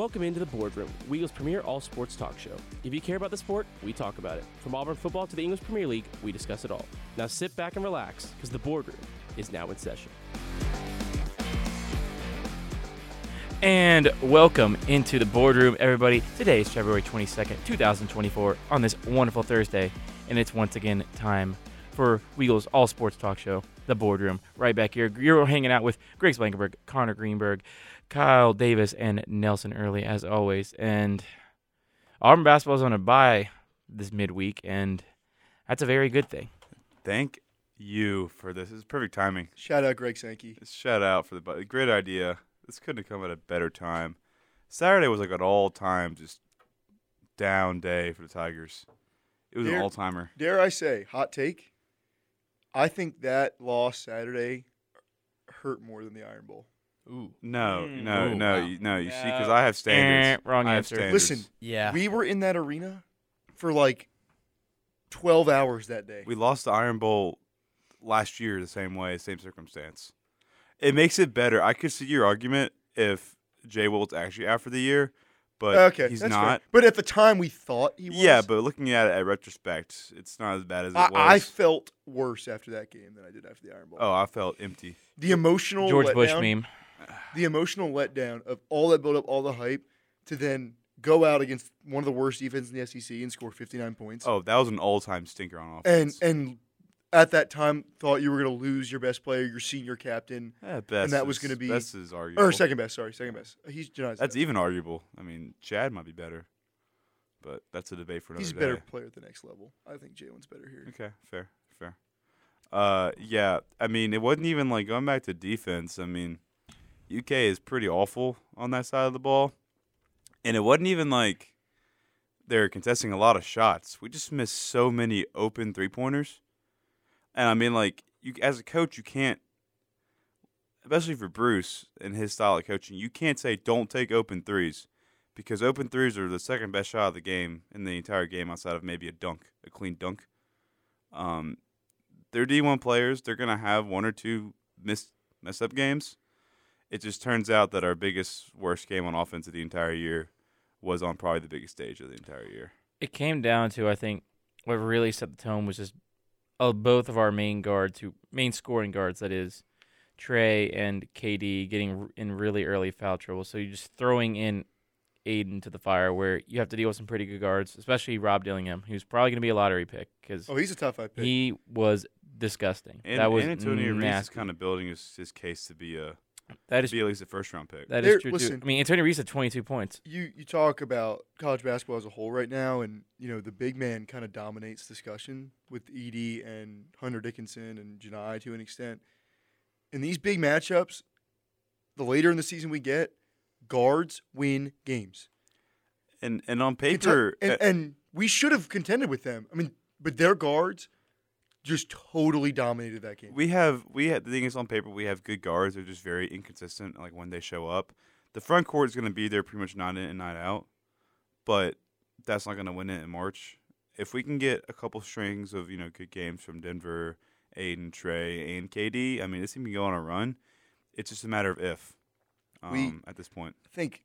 Welcome into the boardroom, Weagle's premier all sports talk show. If you care about the sport, we talk about it. From Auburn football to the English Premier League, we discuss it all. Now sit back and relax, because the boardroom is now in session. And welcome into the boardroom, everybody. Today is February 22nd, 2024, on this wonderful Thursday, and it's once again time for Weagle's All Sports Talk Show, the boardroom. Right back here, you're hanging out with Greg Blankenberg, Connor Greenberg, Kyle Davis, and Nelson Early, as always. And Auburn basketball's on a bye this midweek, and that's a very good thing. Thank you for this. It's perfect timing. Shout out Greg Sankey. Shout out for the bu- great idea. This couldn't have come at a better time. Saturday was like an all time just down day for the Tigers. It was an all timer. Dare I say, hot take? I think that loss Saturday hurt more than the Iron Bowl. Ooh. No, Mm. no, Ooh, no, wow. you, no. You see, because I have standards. Eh, wrong I have answer. standards. Listen, Yeah. we were in that arena for like 12 hours that day. we lost the Iron Bowl last year the same way, same circumstance. It makes it better. I could see your argument if Jay Will's actually out for the year, but okay, he's that's fair. not. But at the time, we thought he was. Yeah, but looking at it at retrospect, it's not as bad as it I, was. I felt worse after that game than I did after the Iron Bowl. oh, I felt empty. the emotional George Bush meme. The emotional letdown of all that build up, all the hype, to then go out against one of the worst defenses in the SEC and score 59 points. Oh, that was an all-time stinker on offense. and at that time thought you were going to lose your best player, your senior captain, yeah, best that was gonna be- best is arguable. or second best. Sorry, second best. He's That's best. even arguable. I mean, Chad might be better, but that's a debate for another He's a day. better player at the next level. I think Jaylin's better here. Okay, fair, fair. Uh, yeah. I mean, it wasn't even like going back to defense. I mean, UK is pretty awful on that side of the ball, and it wasn't even like they're contesting a lot of shots. We just missed so many open three pointers, and I mean, like you as a coach, you can't, especially for Bruce and his style of coaching, you can't say don't take open threes. Because open threes are the second best shot of the game in the entire game, outside of maybe a dunk, a clean dunk. Um, they're D1 players. They're gonna have one or two miss mess up games. It just turns out that our biggest worst game on offense of the entire year was on probably the biggest stage of the entire year. It came down to I think what really set the tone was just uh, both of our main guards, who main scoring guards, that is Tre and KD, getting r- in really early foul trouble. So you're just throwing in Aden to the fire, where you have to deal with some pretty good guards, especially Rob Dillingham, who's probably going to be a lottery pick because Oh, he's a tough five pick. he was disgusting. And, that was and Antonio Reeves is kind of building his, his case to be a that is be at least a first round pick. that There- is true listen. too. I mean, Antonio Reeves had 22 points. you you talk about college basketball as a whole right now, and you know the big man kind of dominates discussion with Edey and Hunter Dickinson and Johni to an extent. In these big matchups, the later in the season we get, guards win games. and and on Kentucky- paper, and, uh, and we should have contended with them. I mean, but their guards just totally dominated that game. We have we have the thing is on paper we have good guards. They're just very inconsistent. Like when they show up, the front court is going to be there pretty much night in and night out, but that's not going to win it in March. If we can get a couple strings of you know good games from Denver, Aden, Tre, and KD, I mean this team can go on a run. It's just a matter of if. Um, We- at this point, I think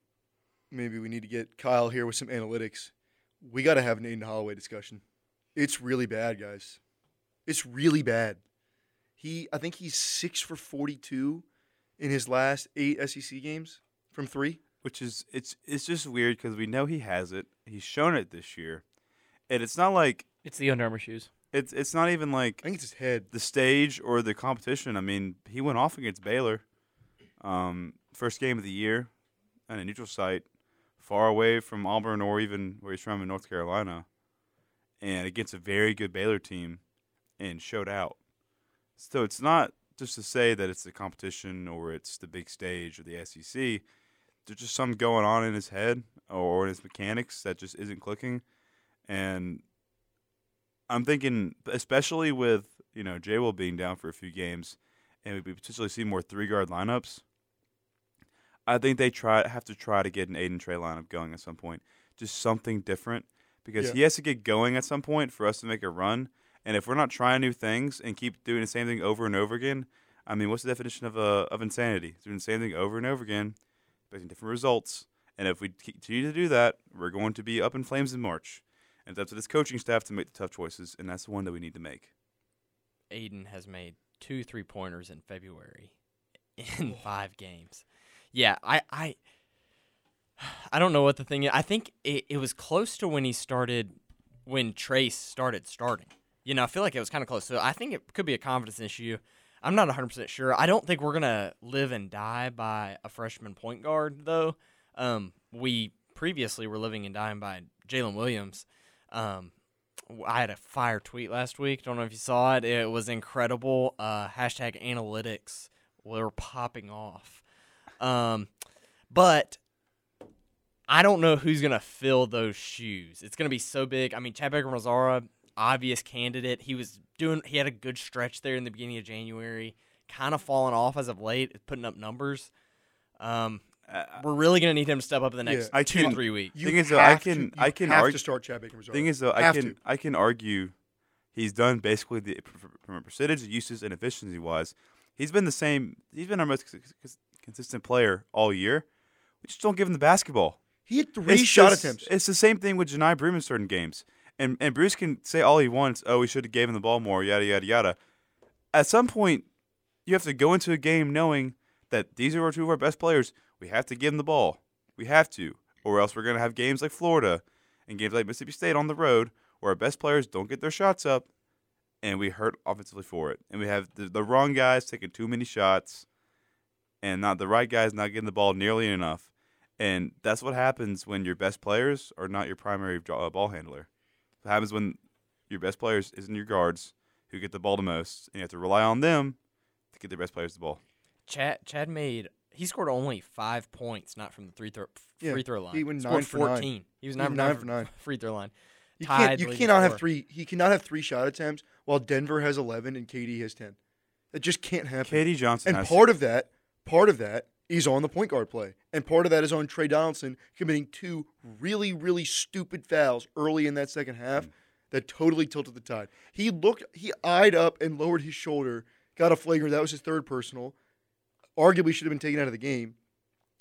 maybe we need to get Kyle here with some analytics. We got to have an Aden Holloway discussion. It's really bad, guys. It's really bad. He, I think he's six for forty-two in his last eight SEC games from three. which is it's it's just weird because we know he has it. He's shown it this year, and it's not like It's the Under Armour shoes. it's it's not even like I think it's his head. the stage or the competition. I mean, he went off against Baylor, um, first game of the year, on a neutral site, far away from Auburn or even where he's from in North Carolina, and against a very good Baylor team, and showed out. So it's not just to say that it's the competition or it's the big stage or the SEC. There's just something going on in his head or in his mechanics that just isn't clicking, and I'm thinking, especially with you know Jay Will being down for a few games, and we potentially see more three guard lineups. I think they try have to try to get an Aden Tre lineup going at some point, just something different, because Yeah. he has to get going at some point for us to make a run. And if we're not trying new things and keep doing the same thing over and over again, I mean, what's the definition of uh, of insanity? Doing the same thing over and over again, expecting different results, And if we continue to do that, we're going to be up in flames in March. And it's up to this coaching staff to make the tough choices, and that's the one that we need to make. Aden has made two three pointers in February in five games. Yeah, I I I don't know what the thing is. I think it, it was close to when he started when Trace started starting. You know, I feel like it was kind of close. So I think it could be a confidence issue. I'm not 100% sure. I don't think we're going to live and die by a freshman point guard, though. Um, we previously were living and dying by Jaylin Williams. Um, I had a fire tweet last week. Don't know if you saw it. It was incredible. Uh, hashtag analytics were popping off. Um, but I don't know who's gonna fill those shoes. It's gonna be so big. I mean, Chad Baker-Mazara, obvious candidate. He was doing. He had a good stretch there in the beginning of January. Kind of falling off as of late, putting up numbers. Um, Uh, we're really gonna need him to step up in the next Yeah. I two can- three weeks. You Thing is, though, I have to- can- you I can have argue- to start Chad Baker Mazara. Thing is, though, I Have can to. I can argue he's done basically the from a percentage of uses and efficiency wise. He's been the same. He's been our most cons- cons- consistent player all year. We just don't give him the basketball. He had three It's shot just- attempts. It's the same thing with Johni Broome in certain games. And and Bruce can say all he wants. Oh, we should have gave him the ball more. Yada yada yada. At some point, you have to go into a game knowing that these are two of our best players. We have to give them the ball. We have to, or else we're gonna have games like Florida and games like Mississippi State on the road where our best players don't get their shots up, and we hurt offensively for it. And we have the, the wrong guys taking too many shots, and not the right guys not getting the ball nearly enough. And that's what happens when your best players are not your primary ball handler. What happens when your best players isn't your guards who get the ball the most, and you have to rely on them to get their best players the ball. Chad Chad made he scored only five points, not from the three throw Yeah, free throw line. he went nine for nine. fourteen. He was He nine, for nine for nine. free throw line. You can't. You leading cannot have three. He cannot have three shot attempts while Denver has eleven and KD has ten. That just can't happen. KD Johnson and has part of that, part of that is on the point guard play, and part of that is on Tre Donaldson committing two really, really stupid fouls early in that second half mm. that totally tilted the tide. He looked, he eyed up and lowered his shoulder, got a flagrant. That was his third personal. Arguably should have been taken out of the game,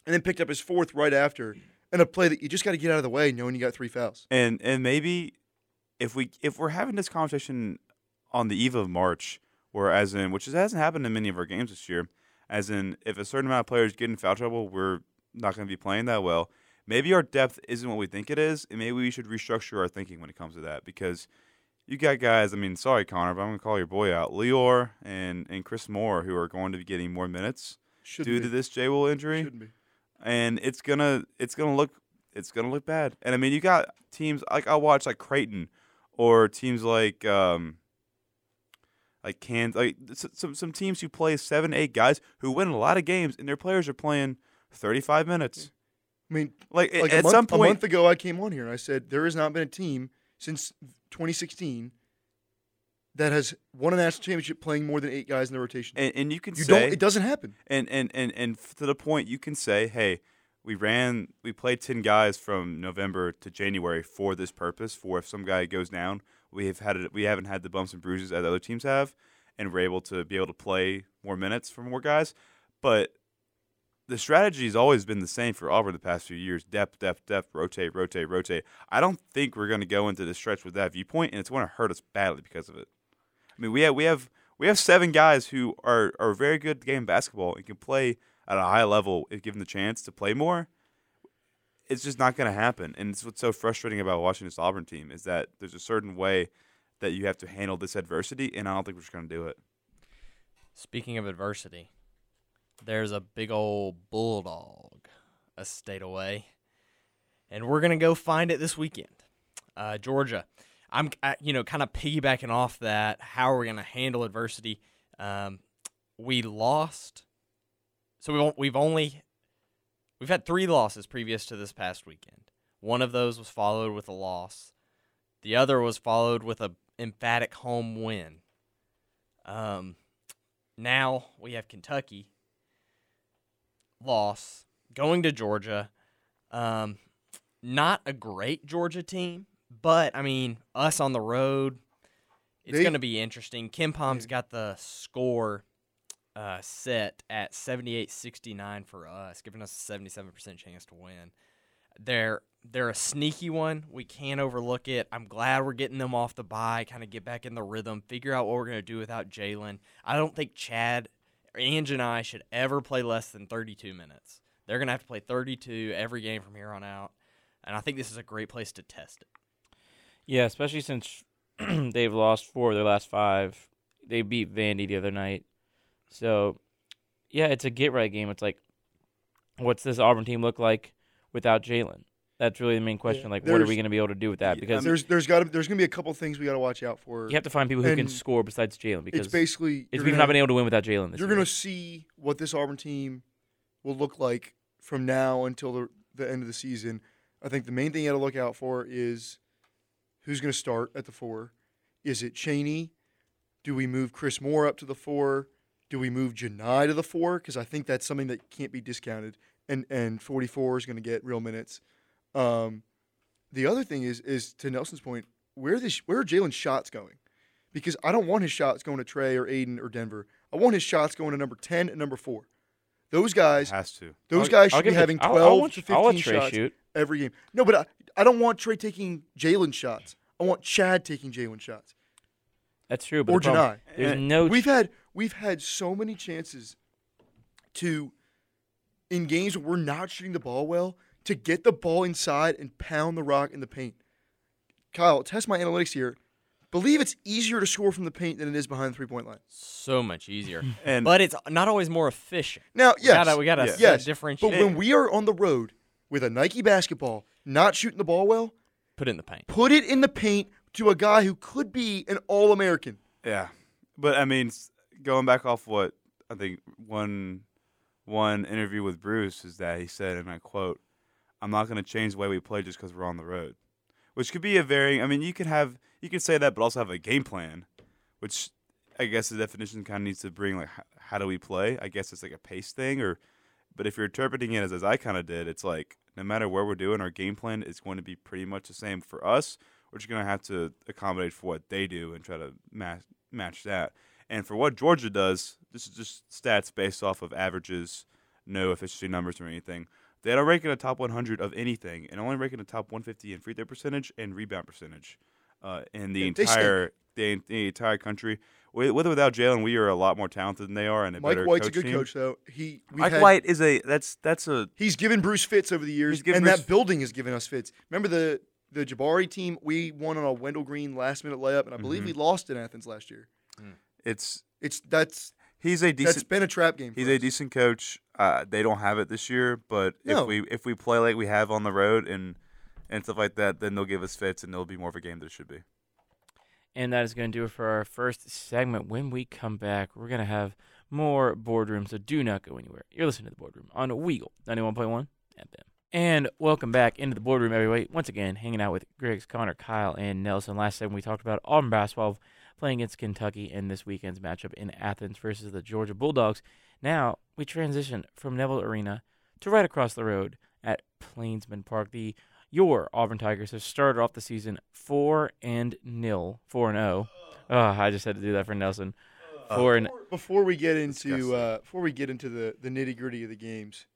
and then picked up his fourth right after. And a play that you just got to get out of the way, knowing you got three fouls. and and maybe if we if we're having this conversation on the eve of March, where as in which hasn't happened in many of our games this year, as in if a certain amount of players get in foul trouble, we're not going to be playing that well. Maybe our depth isn't what we think it is, and maybe we should restructure our thinking when it comes to that because you got guys. I mean, sorry Connor, but I'm going to call your boy out, Lior and and Chris Moore, who are going to be getting more minutes Shouldn't due be. to this J Will injury and it's gonna it's gonna look it's gonna look bad. And I mean, you got teams like I'll watch like Creighton or teams like um like can like some some teams who play seven eight guys who win a lot of games and their players are playing thirty five minutes. I mean, Like, like at month, some point, a month ago, I came on here and I said there has not been a team since 2016 that has won a national championship playing more than eight guys in the rotation. and, and you can you say don't. It doesn't happen. and and and and to the point you can say, hey, we ran, we played ten guys from November to January for this purpose. For if some guy goes down, we have had it, we haven't had the bumps and bruises that other teams have, and we're able to be able to play more minutes for more guys. But the strategy has always been the same for Auburn the past few years: depth, depth, depth, rotate, rotate, rotate. I don't think we're going to go into the stretch with that viewpoint, and it's going to hurt us badly because of it. I mean, we have we have we have seven guys who are are very good at game basketball and can play at a high level if given the chance to play more. It's just not going to happen, and it's what's so frustrating about watching this Auburn team is that there's a certain way that you have to handle this adversity, and I don't think we're just going to do it. Speaking of adversity, there's a big old bulldog a state away, and we're gonna go find it this weekend. Uh, Georgia. I'm, uh, you know, kind of piggybacking off that. How are we gonna handle adversity? Um, we lost, so on- we've only we've had three losses previous to this past weekend. One of those was followed with a loss. The other was followed with a emphatic home win. Um, now we have Kentucky loss going to Georgia. Um, not a great Georgia team, but I mean, us on the road, it's going to be interesting. KenPom's got the score uh, set at 78 69 for us, giving us a 77% chance to win. They're they're a sneaky one. We can't overlook it. I'm glad we're getting them off the bye, kind of get back in the rhythm, figure out what we're going to do without Jaylin. I don't think Chad Ange, and I should ever play less than 32 minutes. They're going to have to play 32 every game from here on out. And I think this is a great place to test it. Yeah, especially since they've lost four of their last five. They beat Vandy the other night. So, yeah, it's a get right game. It's like, what's this Auburn team look like without Jaylin? That's really the main question. Like, what are we going to be able to do with that? Yeah, Because there's there's got to there's gonna be a couple things we got to watch out for. you have to find people who can score besides Jaylin. Because it's basically it's, we've not been able to win without Jaylin You're going to see what this Auburn team will look like from now until the, the end of the season. I think the main thing you got to look out for is who's going to start at the four. Is it Chaney? Do we move Chris Moore up to the four? Do we move Johni to the four? Because I think that's something that can't be discounted. And and 44 is going to get real minutes. Um, the other thing is is to Nelson's point, where this where are Jaylin's shots going? Because I don't want his shots going to Tre or Aden or Denver. I want his shots going to number 10 and number four. Those guys, has to. those I'll- guys I'll should be give it- having I'll- 12 I'll to I'll let 15 Tre shots shoot. every game. No, but I, I don't want Tre taking Jaylin shots. I want Chad taking Jaylin shots That's true. But or the Johni. There's no. We've had we've had so many chances to in games where we're not shooting the ball well to get the ball inside and pound the rock in the paint. Kyle, test my analytics here. Believe it's easier to score from the paint than it is behind the three point line. So much easier. And but it's not always more efficient. Now, We yes, gotta, we gotta yes. yes, differentiate. but when we are on the road with a Nike basketball, not shooting the ball well, put it in the paint. put it in the paint to a guy who could be an All American. Yeah, but I mean, s- going back off what I think one one interview with Bruce is that he said, and I quote, "I'm not going to change the way we play just because we're on the road," which could be a very. I mean, you could have you can say that, but also have a game plan, which I guess the definition kind of needs to bring like how do we play? I guess it's like a pace thing, or but if you're interpreting it as as I kind of did, it's like no matter where we're doing, our game plan is going to be pretty much the same for us. We're just going to have to accommodate for what they do and try to match match that. And for what Georgia does, this is just stats based off of averages, no efficiency numbers or anything. They don't rank in the top 100 of anything, and only rank in the top 150 in free throw percentage and rebound percentage uh, in the Yeah, entire the, the entire country. With, with or without Jaylin, we are a lot more talented than they are, and a Mike better White's a good team. coach, though. He we've Mike had- White is a that's that's a He's given Bruce fits over the years, and Bruce- that building has given us fits. Remember the the Jabari team? We won on a Wendell Green last minute layup, and I believe Mhm. we lost in Athens last year. It's It's that's he's a that's decent been a trap game. For He's a us. decent coach. Uh, they don't have it this year, but No. if we if we play like we have on the road and and stuff like that, then they'll give us fits and it'll be more of a game than it should be. And that is going to do it for our first segment. When we come back, we're going to have more boardroom, so do not go anywhere. You're listening to the boardroom on Weagle 91.1 FM. And welcome back into the boardroom, everybody. Once again, hanging out with Griggs, Connor, Kyle, and Nelson. Last segment, we talked about Auburn basketball playing against Kentucky in this weekend's matchup in Athens versus the Georgia Bulldogs. Now, we transition from Neville Arena to right across the road at Plainsman Park. The your Auburn Tigers have started off the season four and nil, four and zero. Oh, I just had to do that for Nelson. Four and Before- Before we get into uh, before we get into the the nitty gritty of the games,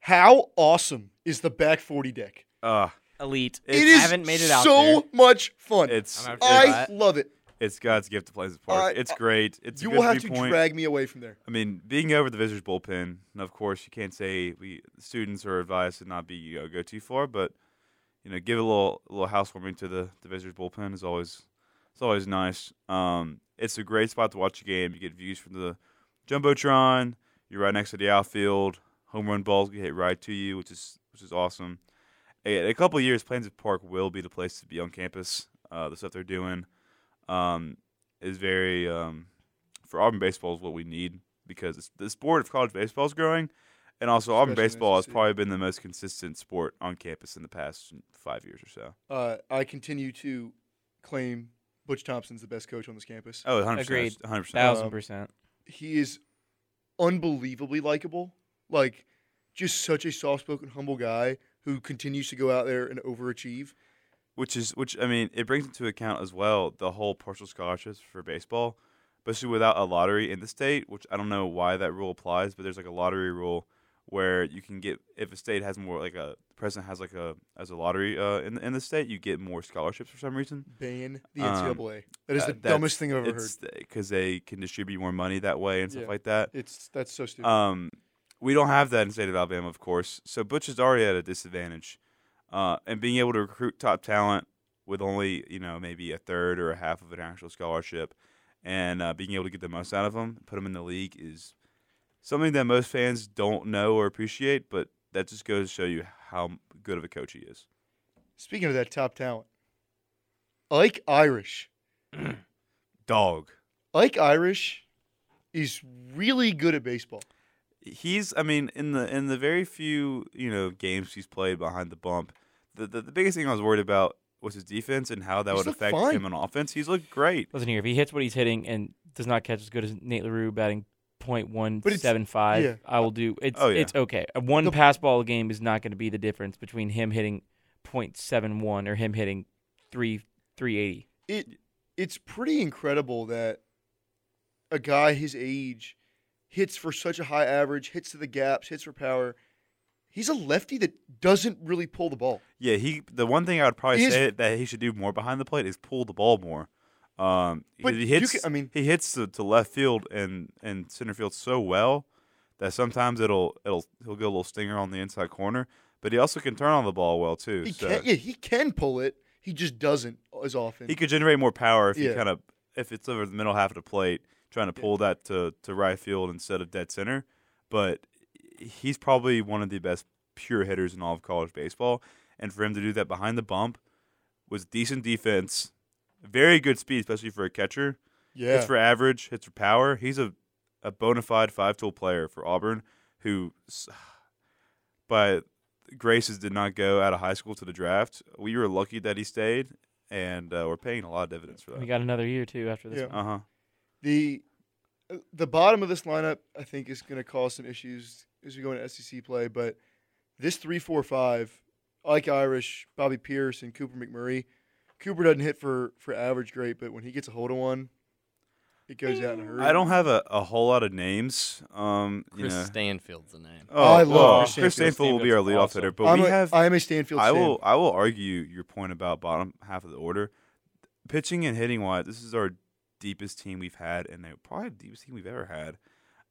how awesome is the back forty deck? Uh, elite. it's, it is haven't made it out so there. much fun. it's I'm gonna have to do I love it. It's God's gift to Plains Park. I- it's great. It's you a good will have to viewpoint. drag me away from there. I mean, being over the visitors bullpen, and of course, you can't say we students are advised to not be you know, go too far, but you know, give a little a little housewarming to the, the visitors bullpen is always it's always nice. Um, it's a great spot to watch a game. You get views from the jumbotron. You're right next to the outfield. Home run balls get hit right to you, which is which is awesome. In a couple of years, Plainsman Park will be the place to be on campus. Uh, the stuff they're doing um, is very um, for Auburn baseball is what we need because it's, the sport of college baseball is growing, and also Auburn Especially in baseball has probably been the most consistent sport on campus in the past five years or so. Uh, I continue to claim Butch Thompson's the best coach on this campus. Oh, 100%. Agreed. percent, hundred percent. Thousand Um, percent. he is unbelievably likable. Like, just such a soft-spoken, humble guy who continues to go out there and overachieve. Which is which I mean, it brings into account as well the whole partial scholarships for baseball, especially without a lottery in the state. Which I don't know why that rule applies, but there's like a lottery rule where you can get if a state has more like a president has like a as a lottery uh, in in the state, you get more scholarships for some reason. Ban the Um, NCAA. that is the dumbest thing I've ever heard. Because they can distribute more money that way and stuff Yeah. like that. It's that's so stupid. Um, we don't have that in the state of Alabama, of course. So Butch is already at a disadvantage, uh, and being able to recruit top talent with only you know maybe a third or a half of an actual scholarship, and uh, being able to get the most out of them, put them in the league is something that most fans don't know or appreciate. But that just goes to show you how good of a coach he is. Speaking of that top talent, Ike Irish. Dog. Ike Irish is really good at baseball. he's I mean in the in the very few you know games he's played behind the bump, the the, the biggest thing I was worried about was his defense and how that He's would looked affect fine. him on offense. He's looked great. Listen here, if he hits what he's hitting and does not catch as good as Nate LaRue batting it's- .175, yeah. I will do. It's Oh, yeah. it's okay. A one The- pass ball a game is not going to be the difference between him hitting .71 or him hitting three 380. It it's pretty incredible that a guy his age hits for such a high average, hits to the gaps, hits for power. He's a lefty that doesn't really pull the ball. Yeah, he the one thing I would probably say that he should do more behind the plate is pull the ball more. Um, But he you hits. can- I mean- he hits to, to left field and and center field so well that sometimes it'll it'll he'll get a little stinger on the inside corner. But he also can turn on the ball well too. He so can yeah, he can pull it. He just doesn't as often. he could generate more power if Yeah. he kind of if it's over the middle half of the plate, trying to pull that to to right field instead of dead center. But he's probably one of the best pure hitters in all of college baseball, and for him to do that behind the bump was decent defense, very good speed, especially for a catcher. yeah. Hits for average, hits for power. He's a a bona fide five tool player for Auburn, who s- by graces did not go out of high school to the draft. We were lucky that he stayed, and uh, we're paying a lot of dividends for that. We got another year too after this. Yeah. Uh huh. The uh, the bottom of this lineup, I think, is going to cause some issues as we go into SEC play. But this three, four, five, Ike Irish, Bobby Peirce, and Cooper McMurray. Cooper doesn't hit for for average great, but when he gets a hold of one, it goes out in a hurry. I don't have a, a whole lot of names. Um, you Chris know. Stanfield's the name. Oh, I love well, Chris Chris Stanfield. Stanfield will be our Stanfield's leadoff awesome. hitter, but I'm we a, have. I am a Stanfield I fan. will. I will argue your point about bottom half of the order. Pitching and hitting wise, this is our deepest team we've had, and they're probably the deepest team we've ever had.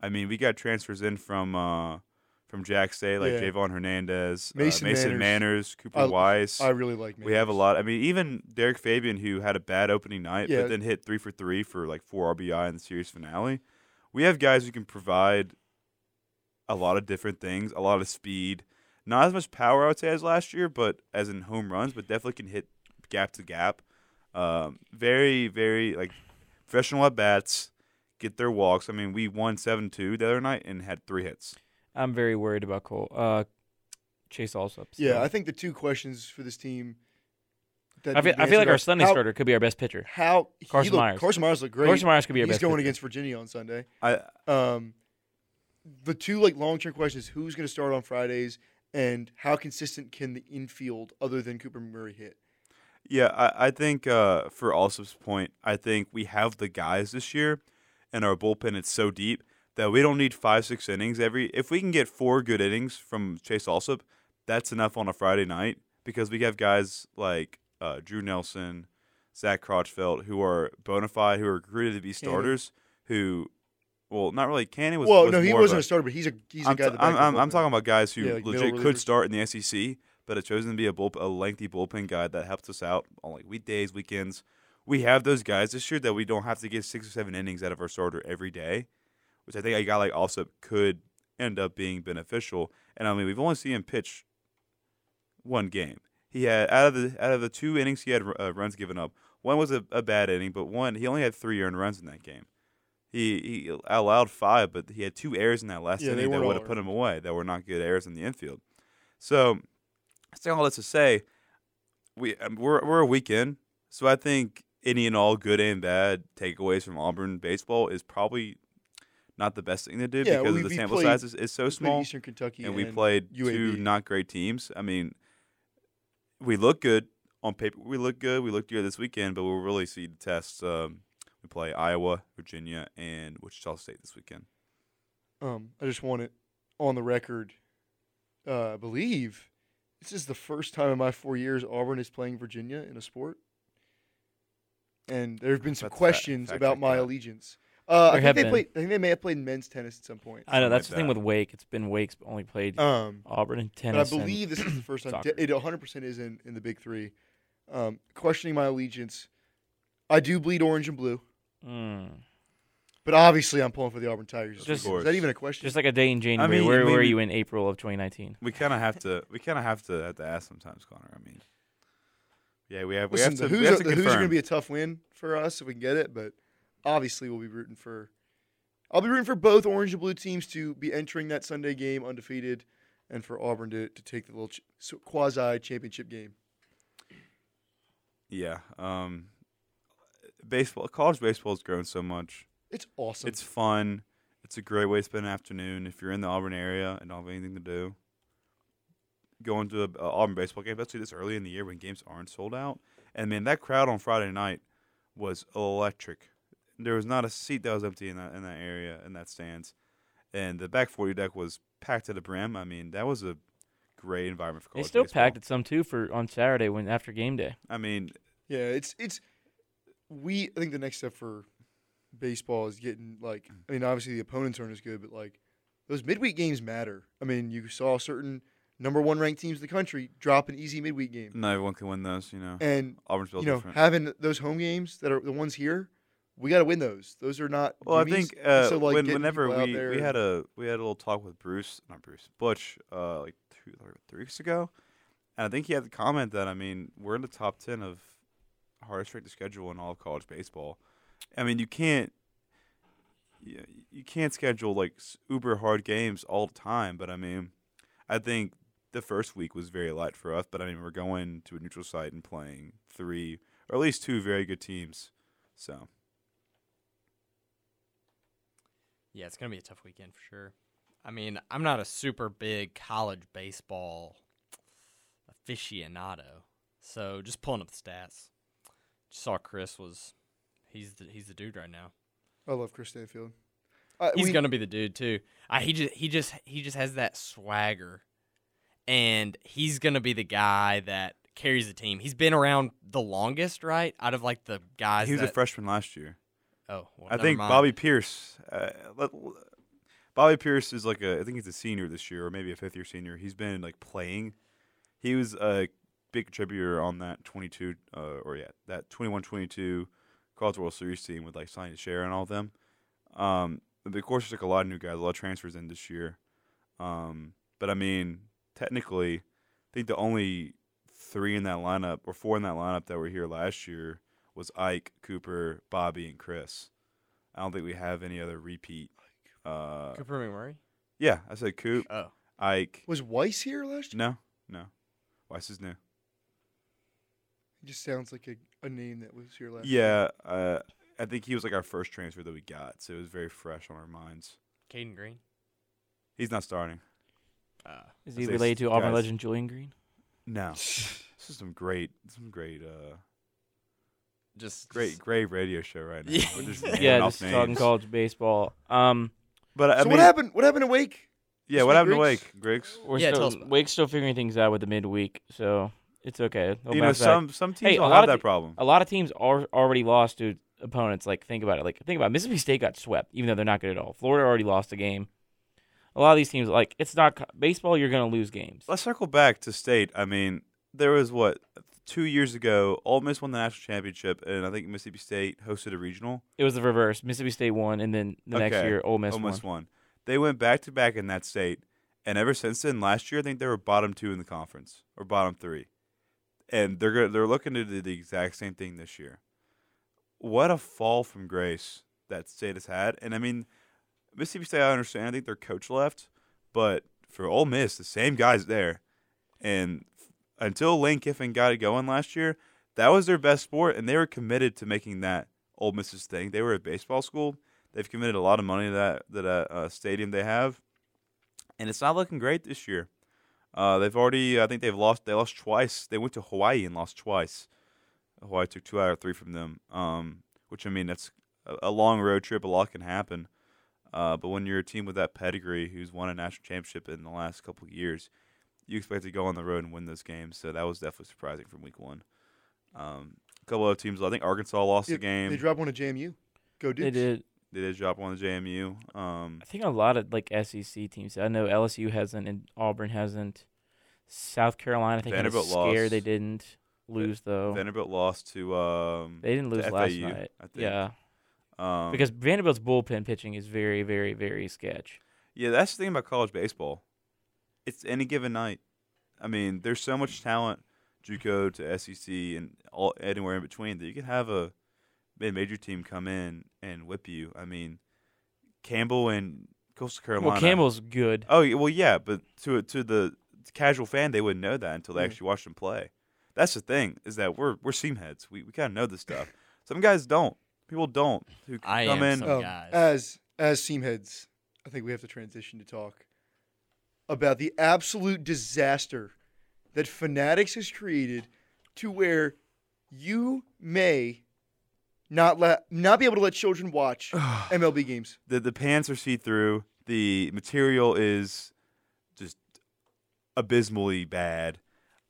I mean, we got transfers in from uh, from Jax State, like Yeah. Javon Hernandez, Mason uh, Mason Manners. Manners, Cooper I- Weiss. I really like. we have a lot. I mean, even Derek Fabian, who had a bad opening night, Yeah. but then hit three for three for like four RBI in the series finale. We have guys who can provide a lot of different things, a lot of speed, not as much power I would say as last year, but as in home runs, but definitely can hit gap to gap. Um, very, very like professional at bats, get their walks. I mean, we won seven two the other night and had three hits. I'm very worried about Cole. Uh, Chase Allsup. so- Yeah, I think the two questions for this team. That I feel, I feel like our Sunday how, starter could be our best pitcher. How he Carson looked- Myers. Carson Myers looked great. Carson Myers could be our He's best going pitcher. against Virginia on Sunday. I Um, the two like long term questions: Who's going to start on Fridays, and how consistent can the infield other than Cooper Murray hit? Yeah, I, I think uh, for Allsup's point, I think we have the guys this year, and our bullpen is so deep that we don't need five, six innings every. If we can get four good innings from Chase Allsup, that's enough on a Friday night because we have guys like uh, Drew Nelson, Zach Crotchfelt, who are bona fide, who are recruited to be starters, who, well, not really. Cannon was well, was no, he wasn't a- a starter, but he's a he's a I'm, guy. t- I'm, I'm, I'm talking about guys who Yeah, like legit could start in the SEC, but have chosen to be a, bull, a lengthy bullpen guy that helps us out on like weekdays, weekends. We have those guys this year that we don't have to get six or seven innings out of our starter every day, which I think a guy like Allsup could end up being beneficial. And I mean, we've only seen him pitch one game. He had out of the out of the two innings he had uh, runs given up. One was a, a bad inning, but one he only had three earned runs in that game. He he allowed five, but he had two errors in that last Yeah, inning that would have put him away. That were not good errors in the infield. So, saying all that to say, we um, we're we're a weekend, so I think any and all good and bad takeaways from Auburn baseball is probably not the best thing to do Yeah, because we- the we sample played- size is, is so small Eastern Kentucky, and we played two not great teams. I mean, we look good on paper. We look good. We looked good this weekend, but we'll really see the tests. Um, we play Iowa, Virginia, and Wichita State this weekend. Um, I just want it on the record uh, I believe this is the first time in my four years Auburn is playing Virginia in a sport. And there have been some Let's questions fact about check my that. allegiance. Uh, I There think have they been. played. I think they may have played men's tennis at some point. I know Something that's like the thing that. with Wake. It's been Wake's only played Um, Auburn and but tennis. I and- believe this is the first time soccer. it 100% is in, in the big three. Um, questioning my allegiance, I do bleed orange and blue, Mm. but obviously I'm pulling for the Auburn Tigers. this Just- weekend. is that even a question? just like a day in January. mean- Where I mean, were we- you in April of 2019? We kind of have to. We kind of have to have to ask sometimes, Connor. I mean, yeah, we have. We Listen, have the to. we Who's, have the to Who's are going to be a tough win for us if we can get it, but obviously we'll be rooting for. I'll be rooting for both orange and blue teams to be entering that Sunday game undefeated, and for Auburn to, to take the little ch- quasi championship game. Yeah. Um, baseball, college baseball has grown so much. It's awesome. It's fun. It's a great way to spend an afternoon if you're in the Auburn area and don't have anything to do. Going to a, a Auburn baseball game, especially this early in the year when games aren't sold out, and man, that crowd on Friday night was electric. There was not a seat that was empty in that in that area in that stands, and the back forty deck was packed to the brim. I mean, that was a great environment for college. They college still baseball. packed it some too for on Saturday when after game day. I mean, yeah, it's it's. We I think the next step for baseball is getting like I mean obviously the opponents aren't as good, but like those midweek games matter. I mean you saw certain number one ranked teams in the country drop an easy midweek game, not everyone can win those. You know, and Auburn's built you know, different. having those home games that are the ones here, we got to win those. Those are not. Well, I think uh, so, like, when, whenever we, we had a we had a little talk with Bruce, not Bruce, Butch, uh, like two or three weeks ago, and I think he had the comment that I mean we're in the top ten of hardest ranked schedule in all of college baseball. I mean you can't you, you can't schedule like uber hard games all the time, but I mean I think the first week was very light for us, but I mean we're going to a neutral site and playing three or at least two very good teams, so. Yeah, it's gonna be a tough weekend for sure. I mean, I'm not a super big college baseball aficionado, so just pulling up the stats. Just saw Chris was, he's the he's the dude right now. I love Chris Stanfield. Uh, He's we- gonna be the dude too. I, he just he just he just has that swagger, and he's gonna be the guy that carries the team. He's been around the longest, right? Out of like the guys. He was that, a freshman last year. Oh, well, I think mind. Bobby Peirce. Uh, Bobby Peirce is like a. I think he's a senior this year, or maybe a fifth year senior. He's been like playing. He was a big contributor on that 22, uh, or yeah, that 21-22 College World Series team with like Sonny Share and all of them. Um, of course, there's like a lot of new guys, a lot of transfers in this year. Um, but I mean, technically, I think the only three in that lineup or four in that lineup that were here last year was Ike, Cooper, Bobby, and Chris. I don't think we have any other repeat. Uh, Cooper McMurray. yeah, I said Coop, Oh, Ike. was Weiss here last year? No, no. Weiss is new. It just sounds like a, a name that was here last. Year. Yeah, uh, I think he was like our first transfer that we got, so it was very fresh on our minds. Caden Green. He's not starting. Uh, Is he related to Auburn guys- legend Julian Green? No, this is some great, some great, uh, just great, just- great radio show right now. Yeah. We're just naming Yeah, off just talking college baseball. Um, But I so mean, what happened? What happened to Wake? yeah, this what week, happened to Wake, Griggs? we're Yeah, tell still us about. Wake's still figuring things out with the midweek, so it's okay. They'll you know, bounce back. some some teams Hey, a don't lot have of that the- problem. a lot of teams are already lost to opponents. Like think about it. Like think about it. Mississippi State got swept, even though they're not good at all. Florida already lost a game. A lot of these teams, like it's not baseball. You're going to lose games. Let's circle back to state. I mean, there was what two years ago, Ole Miss won the national championship, and I think Mississippi State hosted a regional. It was the reverse. Mississippi State won, and then the next year Ole Miss Ole won. Miss won. They went back to back in that state, and ever since then, last year I think they were bottom two in the conference or bottom three, and they're go- they're looking to do the exact same thing this year. What a fall from grace that state has had, and I mean, Mississippi State. I understand. I think their coach left, but for Ole Miss, the same guys there, and until Lane Kiffin got it going last year, that was their best sport, and they were committed to making that Ole Miss's thing. They were a baseball school. They've committed a lot of money to that that uh, uh, stadium they have, and it's not looking great this year. Uh, they've already, I think they've lost. They lost twice. They went to Hawaii and lost twice. Hawaii took two out of three from them. Um, which I mean, that's a, a long road trip. A lot can happen. Uh, but when you're a team with that pedigree, who's won a national championship in the last couple of years, you expect to go on the road and win those games. So that was definitely surprising from week one. Um, a couple of teams, I think Arkansas lost Yeah, the game. They dropped one at JMU. Go They did. They did drop one to JMU. Um, I think a lot of like SEC teams. I know LSU hasn't and Auburn hasn't. South Carolina, I think had a Vanderbilt scare. lost. They didn't lose though. Vanderbilt lost to um, they didn't lose last FAU, night. I think. Yeah, um, because Vanderbilt's bullpen pitching is very, very, very sketch. Yeah, that's the thing about college baseball. It's any given night. I mean, there's so much talent, JUCO to SEC and all anywhere in between that you can have a major team come in and whip you. I mean, Campbell and Coastal Carolina. Well, Campbell's good. Oh well yeah, but to to the casual fan, they wouldn't know that until they Yeah. actually watched them play. That's the thing is that we're we're seam heads. We we kind of know this stuff. Some guys don't. People don't. Who I come am in. some- Um, guys. As as seam heads, I think we have to transition to talk about the absolute disaster that Fanatics has created to where you may not let not be able to let children watch MLB games. the the pants are see through. The material is just abysmally bad.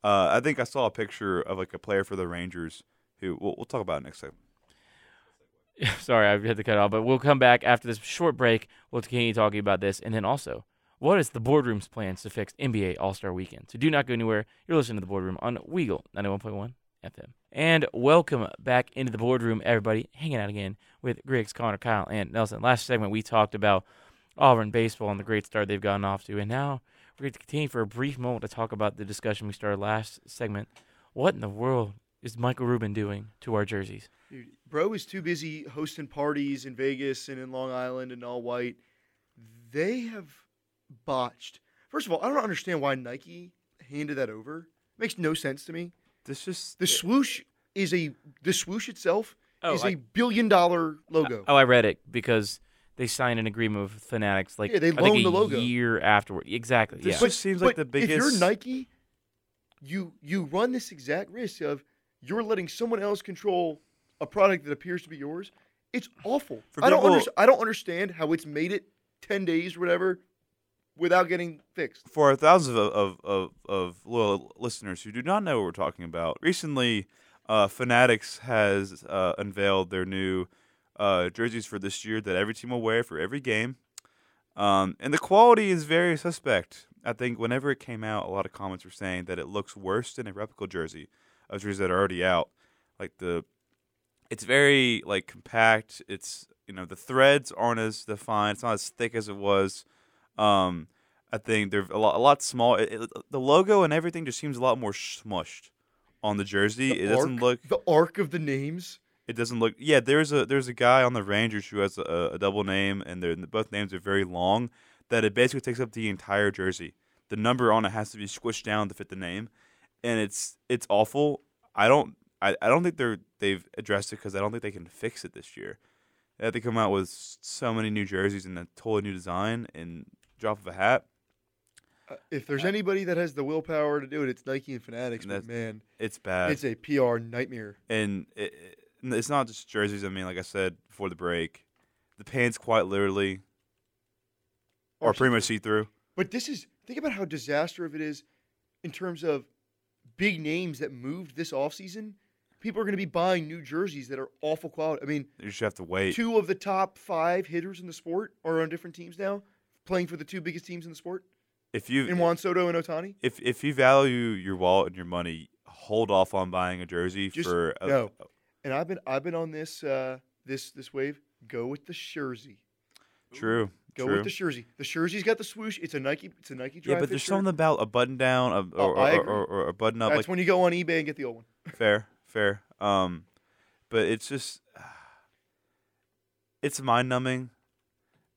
Uh, I think I saw a picture of like a player for the Rangers who we'll, we'll talk about it next time. Sorry, I had to cut off, but we'll come back after this short break. We'll continue talking about this, and then also, what is the boardroom's plans to fix NBA All Star Weekend? So do not go anywhere. You're listening to the boardroom on Weagle 91.1 FM. And welcome back into the boardroom, everybody. Hanging out again with Griggs, Connor, Kyle, and Nelson. Last segment, we talked about Auburn baseball and the great start they've gotten off to, and now we're going to continue for a brief moment to talk about the discussion we started last segment. What in the world is Michael Rubin doing to our jerseys? Dude, bro is too busy hosting parties in Vegas and in Long Island and all white. They have botched. First of all, I don't understand why Nike handed that over. makes no sense to me. This just The swoosh is a the swoosh itself Oh, is I- a billion dollar logo. Oh, I read it because they signed an agreement with Fanatics. Like Yeah, they I think loaned a the logo. year afterward. Exactly. This yeah. just seems like the biggest. If you're biggest- Nike, you you run this exact risk of you're letting someone else control a product that appears to be yours. It's awful. For I don't people- under, I don't understand how it's made it ten days or whatever without getting fixed. for our thousands of, of, of, of loyal listeners who do not know what we're talking about, recently, uh, Fanatics has uh, unveiled their new uh, jerseys for this year that every team will wear for every game. Um, and the quality is very suspect. I think whenever it came out, a lot of comments were saying that it looks worse than a replica jersey jerseys that are already out. Like the, it's very like compact. It's you know the threads aren't as defined. It's not as thick as it was. Um, I think they're a lot, a lot small. It, it- the logo and everything just seems a lot more smushed on the jersey. The it doesn't look. the arc of the names. It doesn't look. Yeah, there's a there's a guy on the Rangers who has a, a double name, and they're, both names are very long. That it basically takes up the entire jersey. The number on it has to be squished down to fit the name, and it's it's awful. I don't I, I don't think they're they've addressed it because I don't think they can fix it this year. They have to come out with so many new jerseys and a totally new design and drop of a hat. Uh, if there's anybody that has the willpower to do it, it's Nike and Fanatics. And But man, It's bad. it's a PR nightmare. and it, it- it's not just jerseys. I mean, like I said before the break, the pants quite literally are pretty much see through. But this is think about how disastrous it is in terms of big names that moved this offseason. People are going to be buying new jerseys that are awful quality. I mean, You just have to wait. two of the top five hitters in the sport are on different teams now, playing for the two biggest teams in the sport, If you in Juan Soto and Ohtani. if if you value your wallet and your money, hold off on buying a jersey Just for a, no. And I've been I've been on this uh, this this wave. Go with the jersey. True. Go true. with the jersey. The jersey's got the swoosh. It's a Nike. It's a Nike. yeah, but there's shirt. something about a button down a, Oh, or, I or, or, or a button up. That's like when you go on eBay and get the old one. fair, fair. Um, but it's just it's mind numbing.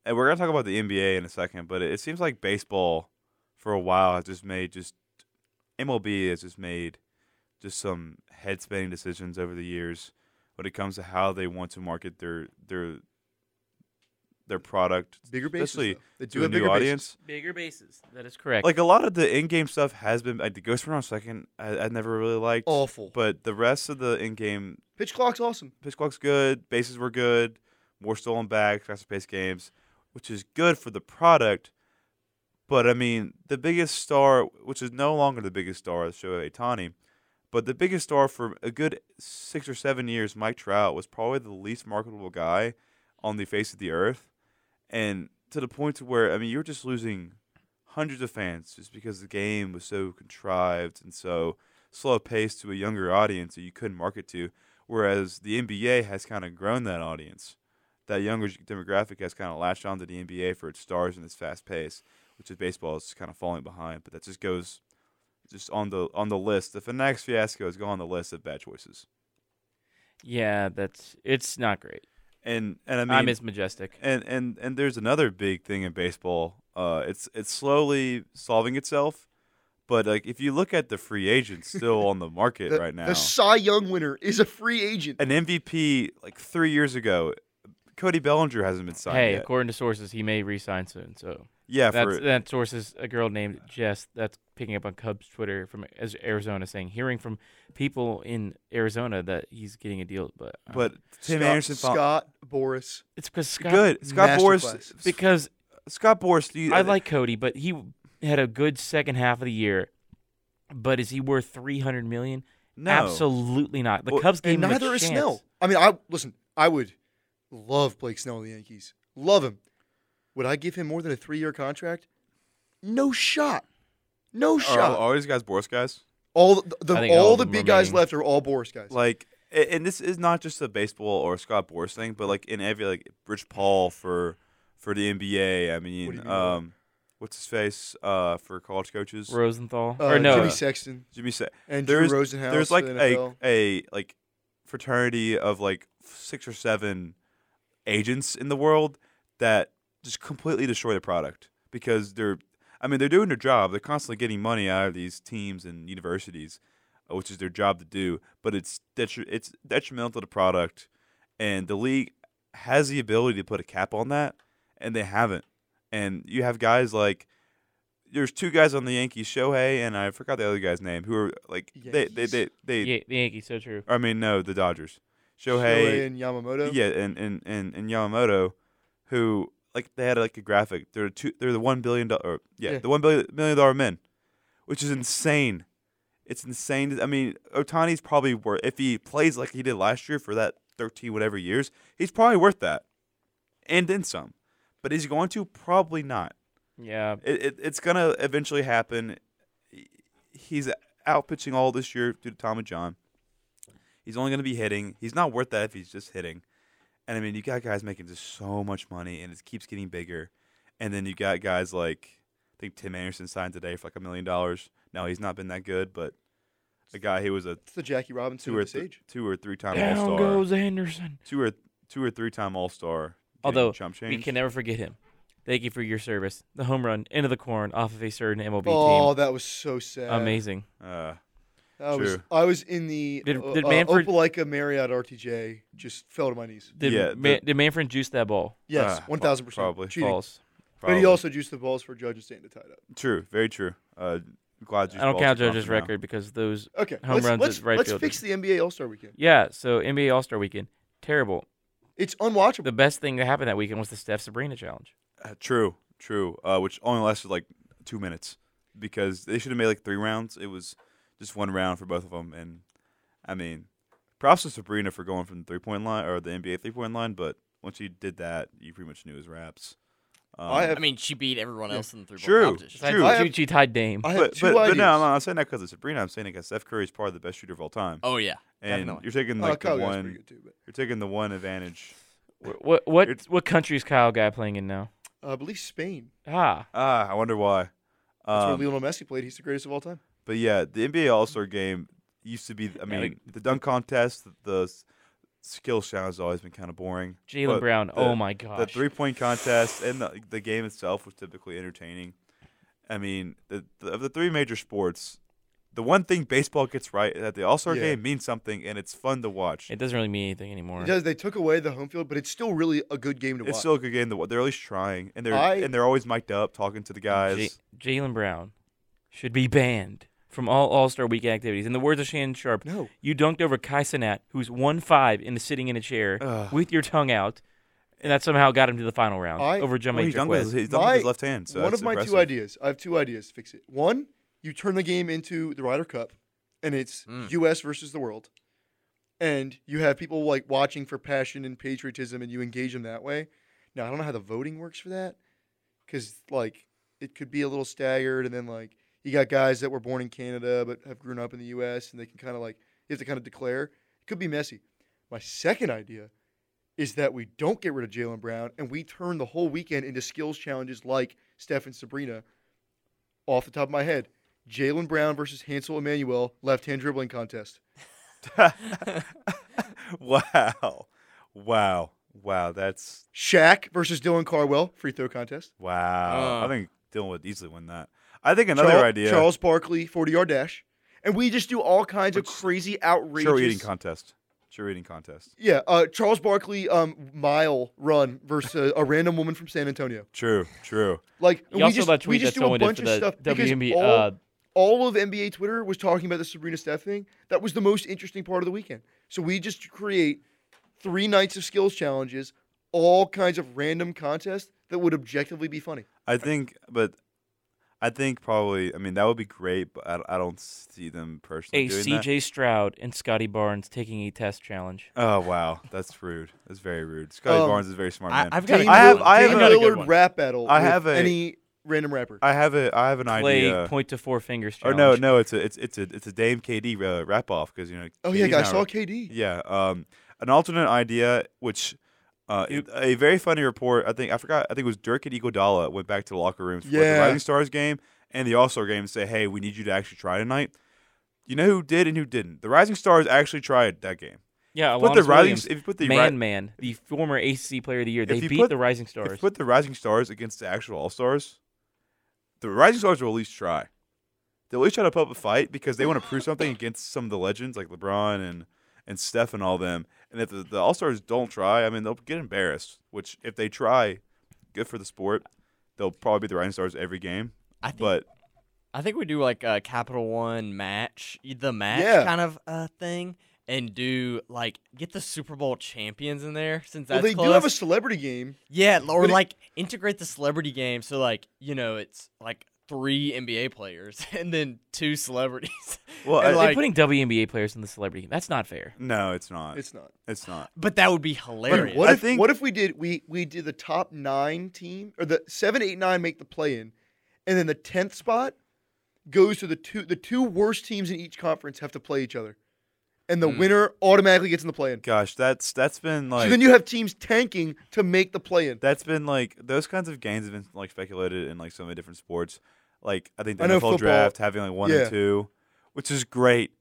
And we're gonna talk about the NBA in a second, but it, it seems like baseball for a while has just made just MLB has just made just some head spinning decisions over the years when it comes to how they want to market their their their product, Bigger bases. especially though. They do to a have new bigger bases. audience. Bigger bases. That is correct. Like a lot of the in-game stuff has been like the Ghost Runner second. I, I never really liked, Awful. but the rest of the in-game Pitch clock's awesome. pitch clock's good, bases were good, more stolen bags, faster paced games, which is good for the product. But I mean, the biggest star, which is no longer the biggest star, is Shohei Ohtani, but the biggest star for a good six or seven years, Mike Trout, was probably the least marketable guy on the face of the earth, and to the point to where I mean, you're just losing hundreds of fans just because the game was so contrived and so slow paced to a younger audience that you couldn't market to. Whereas the NBA has kind of grown that audience. That younger demographic has kind of latched onto the NBA for its stars and its fast pace, which is baseball is kind of falling behind. But that just goes just on the on the list. The Fanatics fiasco has gone on the list of bad choices. Yeah, that's it's not great. And and I mean I miss Majestic. and and and there's another big thing in baseball. Uh, it's it's slowly solving itself, but like if you look at the free agents still on the market The, right now, the Cy Young winner is a free agent. an MVP like three years ago, Cody Bellinger hasn't been signed Hey, yet. according to sources, he may resign soon. So yeah, that's for that source is a girl named Jess. That's picking up on Cubs Twitter from as- Arizona, saying hearing from people in Arizona that he's getting a deal. But uh, but Tim Scott, Anderson found- Scott Boras. it's because Scott. good. Scott Boras Because Scott Boras. do you- I like Cody, but he had a good second half of the year. But is he worth three hundred million? no. Absolutely not. The Well, Cubs gave And him a neither is chance. Snell. I mean, I listen. I would love Blake Snell in the Yankees. Love him. Would I give him more than a three-year contract? No shot. No shot. are all these guys Boras guys? all the, the all all the big are guys left are all Boras guys. Like, and this is not just a baseball or Scott Boras thing, but like in every like Rich Paul for for the NBA. I What mean, mean by um, what's his face? Uh, for college coaches, Rosenthal uh, or no? Jimmy Sexton Jimmy Sa- and there's- Drew Rosenhaus. there's like the a a like fraternity of like six or seven agents in the world that just completely destroy the product because they're I mean they're doing their job they're constantly getting money out of these teams and universities uh, which is their job to do but it's detri- it's detrimental to the product and the league has the ability to put a cap on that and they haven't and you have guys like there's two guys on the Yankees Shohei and I forgot the other guy's name who are like they they they, they Yeah, the Yankees. So true. I mean, no, the Dodgers. Shohei Shohei, and Yamamoto. yeah, and, and, and, and Yamamoto, who like they had like a graphic. They're two. They're the one billion dollar. Yeah, Yeah. the one billion million dollar men, which is insane. It's insane. I mean, Ohtani's probably worth if he plays like he did last year for that thirteen whatever years. He's probably worth that, and then some. But he's going to probably not. Yeah, It, it it's gonna eventually happen. He's out pitching all this year due to Tommy John. He's only gonna be hitting. He's not worth that if he's just hitting. And I mean, you got guys making just so much money, and it keeps getting bigger. And then you got guys like I think Tim Anderson signed today for like a million dollars. Now he's not been that good, but a guy who was a It's the Jackie Robinson two or of th- age. two or three time All down Star, goes Anderson. two or two or three time All Star. Although, chump We can never forget him. Thank you for your service. The home run into the corn off of a certain MLB Oh, team. that was so sad. Amazing. uh, I was True. I was in the Did- uh, did uh, Manfred- Opelika Marriott RTJ. Just fell to my knees. Did, Yeah, Ma- the- did Manfred juice that ball? Yes, Uh, one thousand percent. probably. cheating. False. But he also juiced the balls for Judge and Stanton to tie it up. True, very true. Uh, glad I don't count Judge's confident now. record because those. Okay, Home let's, runs let's, at right let's field. fix the NBA All Star Weekend. Yeah, so NBA All Star Weekend, terrible. It's unwatchable. The best thing that happened that weekend was the Steph Sabrina challenge. Uh, true, true. Uh, which only lasted like two minutes because they should have made like three rounds. It was just one round for both of them, and I mean, props to Sabrina for going from the three point line or the NBA three point line. But once you did that, you pretty much knew his raps. Um, I have- I mean, she beat everyone else in the three True. competition. Besides, True. She- have- she tied Dame. I have but, two but, but no, I'm not saying that because of Sabrina. I'm saying because Steph Curry is probably the best shooter of all time, Oh yeah, and definitely. you're taking Uh, like Kyle the one. too, You're taking the one advantage. What what what, what country is Kyle Guy playing in now? uh, I believe Spain. Ah, Ah, I wonder why. That's Um, where Lionel Messi played. He's the greatest of all time. But yeah, the NBA All Star Game used to be. I Yeah, mean, like- the dunk contest, the, the s- challenge has always been kind of boring. Jaylen Brown. the- oh my god, The three point contest and the, the game itself was typically entertaining. I mean, the, the, of the three major sports, the one thing baseball gets right is that the All Star Yeah. Game means something and it's fun to watch. it doesn't really mean anything anymore. It does. They took away the home field, but it's still really a good game to It's watch. It's still a good game to watch. They're at least trying, and they're I- and they're always mic'd up, talking to the guys. J- Jaylen Brown should be banned from all All Star Week activities. In the words of Shannon Sharpe, no, you dunked over Kai Cenat, who's one five and is sitting in a chair Ugh. with your tongue out. and that somehow got him to the final round I- over Well, Jamaica he's done with his, Quez. he's done with his My- left hand. So one that's of my impressive. two ideas. I have two ideas to fix it. One, you turn the game into the Ryder Cup, and it's Mm. U.S. versus the world, and you have people like watching for passion and patriotism, and you engage them that way. Now I don't know how the voting works for that, because like it could be a little staggered, and then like you got guys that were born in Canada but have grown up in the U.S. and they can kind of like you have to kind of declare. It could be messy. My second idea is that we don't get rid of Jaylen Brown and we turn the whole weekend into skills challenges like Steph and Sabrina. Off the top of my head, Jaylen Brown versus Hansel Emmanuel left hand dribbling contest. wow, wow, wow. That's Shaq versus Dylan Cardwell free throw contest. wow. Uh. I think Dylan would easily win that. I think another Charles, idea. Charles Barkley 40 yard dash. And we just do all kinds of crazy, outrageous. Sure eating contest. Sure eating contest. Yeah, uh, Charles Barkley um, mile run versus a random woman from San Antonio. True, true. Like You we also just, saw that we tweet just that do a bunch of the stuff because WNBA. all, uh, all of NBA Twitter was talking about the Sabrina Steph thing. That was the most interesting part of the weekend. So we just create three nights of skills challenges, all kinds of random contests that would objectively be funny. I think, but I think probably. I mean, that would be great, but I, I don't see them personally a doing CJ Stroud and Scottie Barnes taking a test challenge. Oh wow, that's rude. That's very rude. Scottie Um, Barnes is a very smart I, man. I've got. Dame a I have- good I have Dame a- got a good Lillard one. rap battle. I with have a- any random rapper. I have a I have an Play idea. point to four fingers Or challenge. no, no, it's a it's it's a it's a Dame KD uh, wrap off because you know. oh yeah, KD's guys, now- saw KD. Yeah, um, an alternate idea, which uh, a very funny report. I think I forgot. I think it was Dirk and Iguodala went back to the locker rooms for like, the Rising Stars game and the All Star game and say, "Hey, we need you to actually try tonight." You know who did and who didn't? The Rising Stars actually tried that game. Yeah, Put the Alonzo Rising, if you put the Man Ri- Man, the former ACC Player of the Year. They beat put- the Rising Stars. if you put the Rising Stars against the actual All Stars, the Rising Stars will at least try. They'll at least try to put up a fight because they want to prove something against some of the legends like LeBron and and Steph and all them. And if the, the All Stars don't try, I mean, they'll get embarrassed. Which if they try, good for the sport. They'll probably be the Rising Stars every game. I think. But I think we do like a Capital One match, the match Yeah. kind of uh, thing, and do like get the Super Bowl champions in there since Well, they close. do have a celebrity game. yeah, or but it- like integrate the celebrity game so like you know it's like three NBA players and then two celebrities. well, And, I, They're putting WNBA players in the celebrity. game. That's not fair. no, it's not. It's not. It's not. but that would be Like, hilarious. what I if think- what if we did we we did the top nine team or the seven, eight, nine make the play in, and then the tenth spot goes to the two the two worst teams in each conference have to play each other, and the Hmm. winner automatically gets in the play in. Gosh, that's that's been like so then you have teams tanking to make the play in. that's been like those kinds of games have been like speculated in like so many different sports. Like I think the I NFL football- draft having like one yeah. and two, which is great.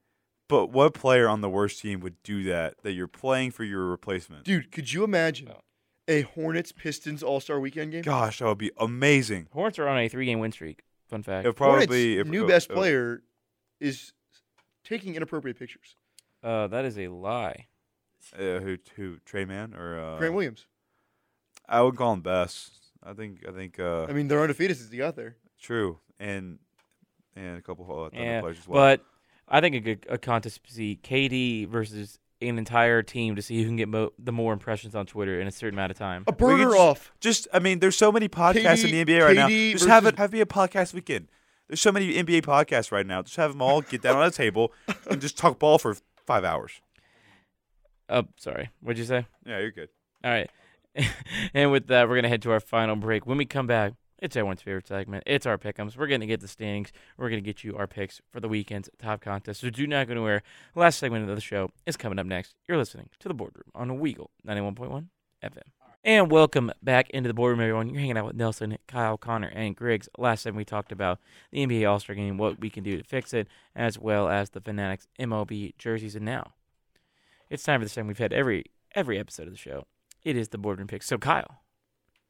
But what player on the worst team would do that? That you're playing for your replacement? Dude, could you imagine a Hornets Pistons All Star Weekend game? Gosh, that would be amazing. Hornets are on a three-game win streak. Fun fact. It'll Hornets' probably if- new uh, best uh, player is taking inappropriate pictures. Uh, that is a lie. Uh, who who Tre Mann or uh, Grant Williams. I would call him best. I think I think uh, I mean, they're undefeated since he got there. true and and a couple of other Yeah, players as well. But I think a good a contest to see KD versus an entire team to see who can get mo- the more impressions on Twitter in a certain amount of time. A burner just- off. Just, I mean, there's so many podcasts KD in the NBA right now. KD Just have it have it be a podcast weekend. There's so many NBA podcasts right now. Just have them all get down on a table and just talk ball for five hours. Oh, sorry. What'd you say? Yeah, you're good. All right. and with that, we're going to head to our final break. When we come back, it's everyone's favorite segment. It's our pick'ems. We're going to get the standings. We're going to get you our picks for the weekend's top contest. So do not go anywhere. Last segment of the show is coming up next. You're listening to the Boardroom on Weagle 91.1 FM. And welcome back into the boardroom, everyone. You're hanging out with Nelson, Kyle, Connor, and Griggs. Last time we talked about the NBA All Star game, what we can do to fix it, as well as the Fanatics MLB jerseys. And now it's time for the segment we've had every every episode of the show. It is the boardroom picks. So Kyle,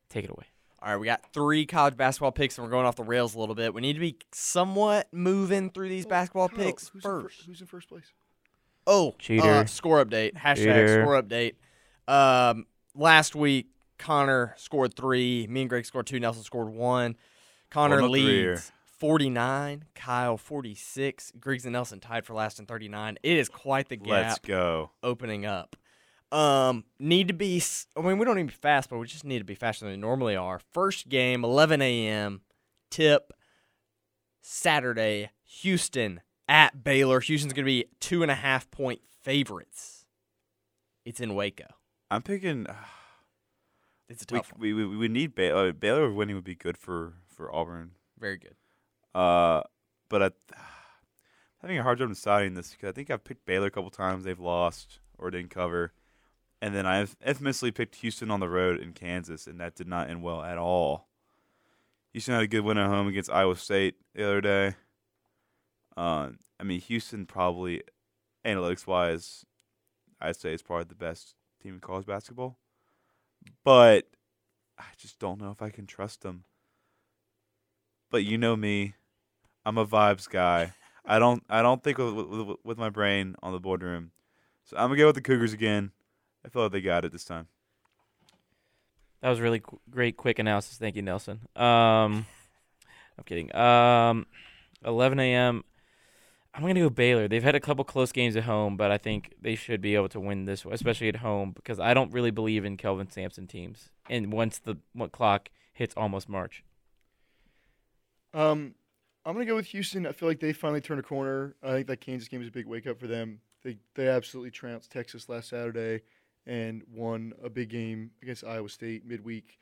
take it away. All right, we got three college basketball picks, and we're going off the rails a little bit. We need to be somewhat moving through these basketball Kyle, picks who's In fir- first. who's in first place? Oh, Cheater. Uh, score update. Hashtag Cheater. score update. Um, last week, Connor scored three. Me and Greg scored two. Nelson scored one. Connor Well, no three here. leads 49. Kyle 46. Griggs and Nelson tied for last in 39. It is quite the gap Let's go. opening up. Um, need to be. I mean, we don't need to be fast, but we just need to be faster than we normally are. First game, 11 a.m. Tip. Saturday, Houston at Baylor. Houston's gonna be two and a half point favorites. It's in Waco. I'm picking. It's a We, tough one. we, we, we need Baylor. Baylor winning would be good for, for Auburn. Very good. Uh, but I, I'm having a hard time deciding this because I think I've picked Baylor a couple times. They've lost or didn't cover. And then I've infamously picked Houston on the road in Kansas, and that did not end well at all. Houston had a good win at home against Iowa State the other day. Um, I mean, Houston probably, analytics wise, I'd say is probably the best team in college basketball. But I just don't know if I can trust them. But you know me, I'm a vibes guy. I don't I don't think with, with, with my brain on the boardroom. So I'm gonna go with the Cougars again. I feel like they got it this time. That was really qu- great, quick analysis. Thank you, Nelson. Um, I'm kidding. Um, 11 a.m. I'm gonna go Baylor. They've had a couple close games at home, but I think they should be able to win this, especially at home, because I don't really believe in Kelvin Sampson teams. And once the what clock hits almost March, Um, I'm gonna go with Houston. I feel like they finally turned a corner. I think that Kansas game was a big wake up for them. They they absolutely trounced Texas last Saturday and won a big game against Iowa State midweek.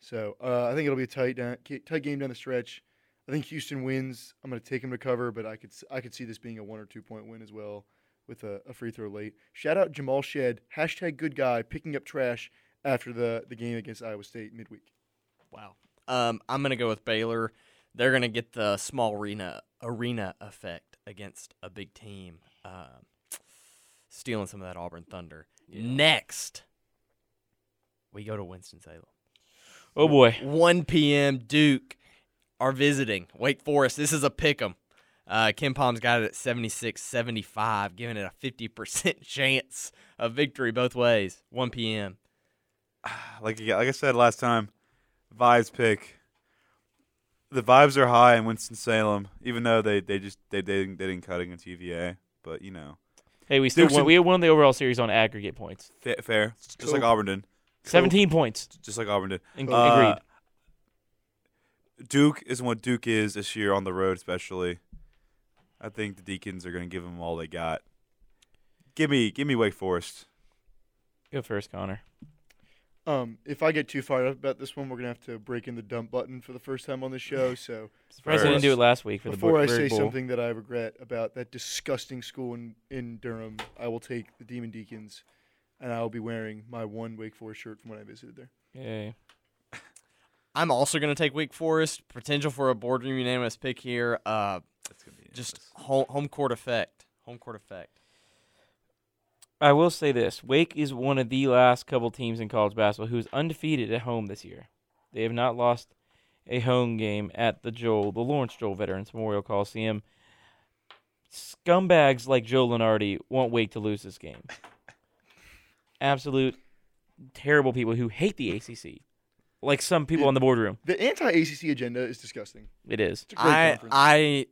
So uh, I think it'll be a tight down, tight game down the stretch. I think Houston wins. I'm gonna take them to cover, but I could I could see this being a one or two point win as well with a, a free throw late. Shout out Jamal Shead hashtag good guy picking up trash after the the game against Iowa State midweek. Wow. Um, I'm gonna go with Baylor. They're gonna get the small arena arena effect against a big team, um, stealing some of that Auburn thunder. Next, we go to Winston Salem. oh boy, 1 p.m. Duke are visiting Wake Forest. This is a pick 'em. Uh, KenPom's got it at 76 75, giving it a 50% chance of victory both ways. 1 p.m. Like like I said last time, vibes pick. The vibes are high in Winston Salem, even though they, they just they, they didn't they didn't cut against UVA. But you know, hey, we still won, in- we won the overall series on aggregate points, fa- fair, just Cool. like Auburn did, 17 points. just like Auburn did. Ag- Uh, agreed. Duke isn't what Duke is this year on the road, especially. I think the Deacons are going to give them all they got. Give me, give me Wake Forest. Go first, Connor. Um, if I get too fired up about this one, we're gonna have to break in the dump button for the first time on the show. So Surprised they didn't do it last week for before the I say Bowl. something that I regret about that disgusting school in, in Durham, I will take the Demon Deacons, and I will be wearing my one Wake Forest shirt from when I visited there. Yay. I'm also going to take Wake Forest. Potential for a boardroom unanimous pick here. Uh, That's going to be just home, home court effect. Home court effect. I will say this: Wake is one of the last couple teams in college basketball who's undefeated at home this year. They have not lost a home game at the Joel, the Lawrence Joel Veterans Memorial Coliseum. Scumbags like Joe Lunardi won't Wake to lose this game. Absolute terrible people who hate the ACC, like some people in the boardroom. The anti-ACC agenda is disgusting. It is. It's a great I conference. I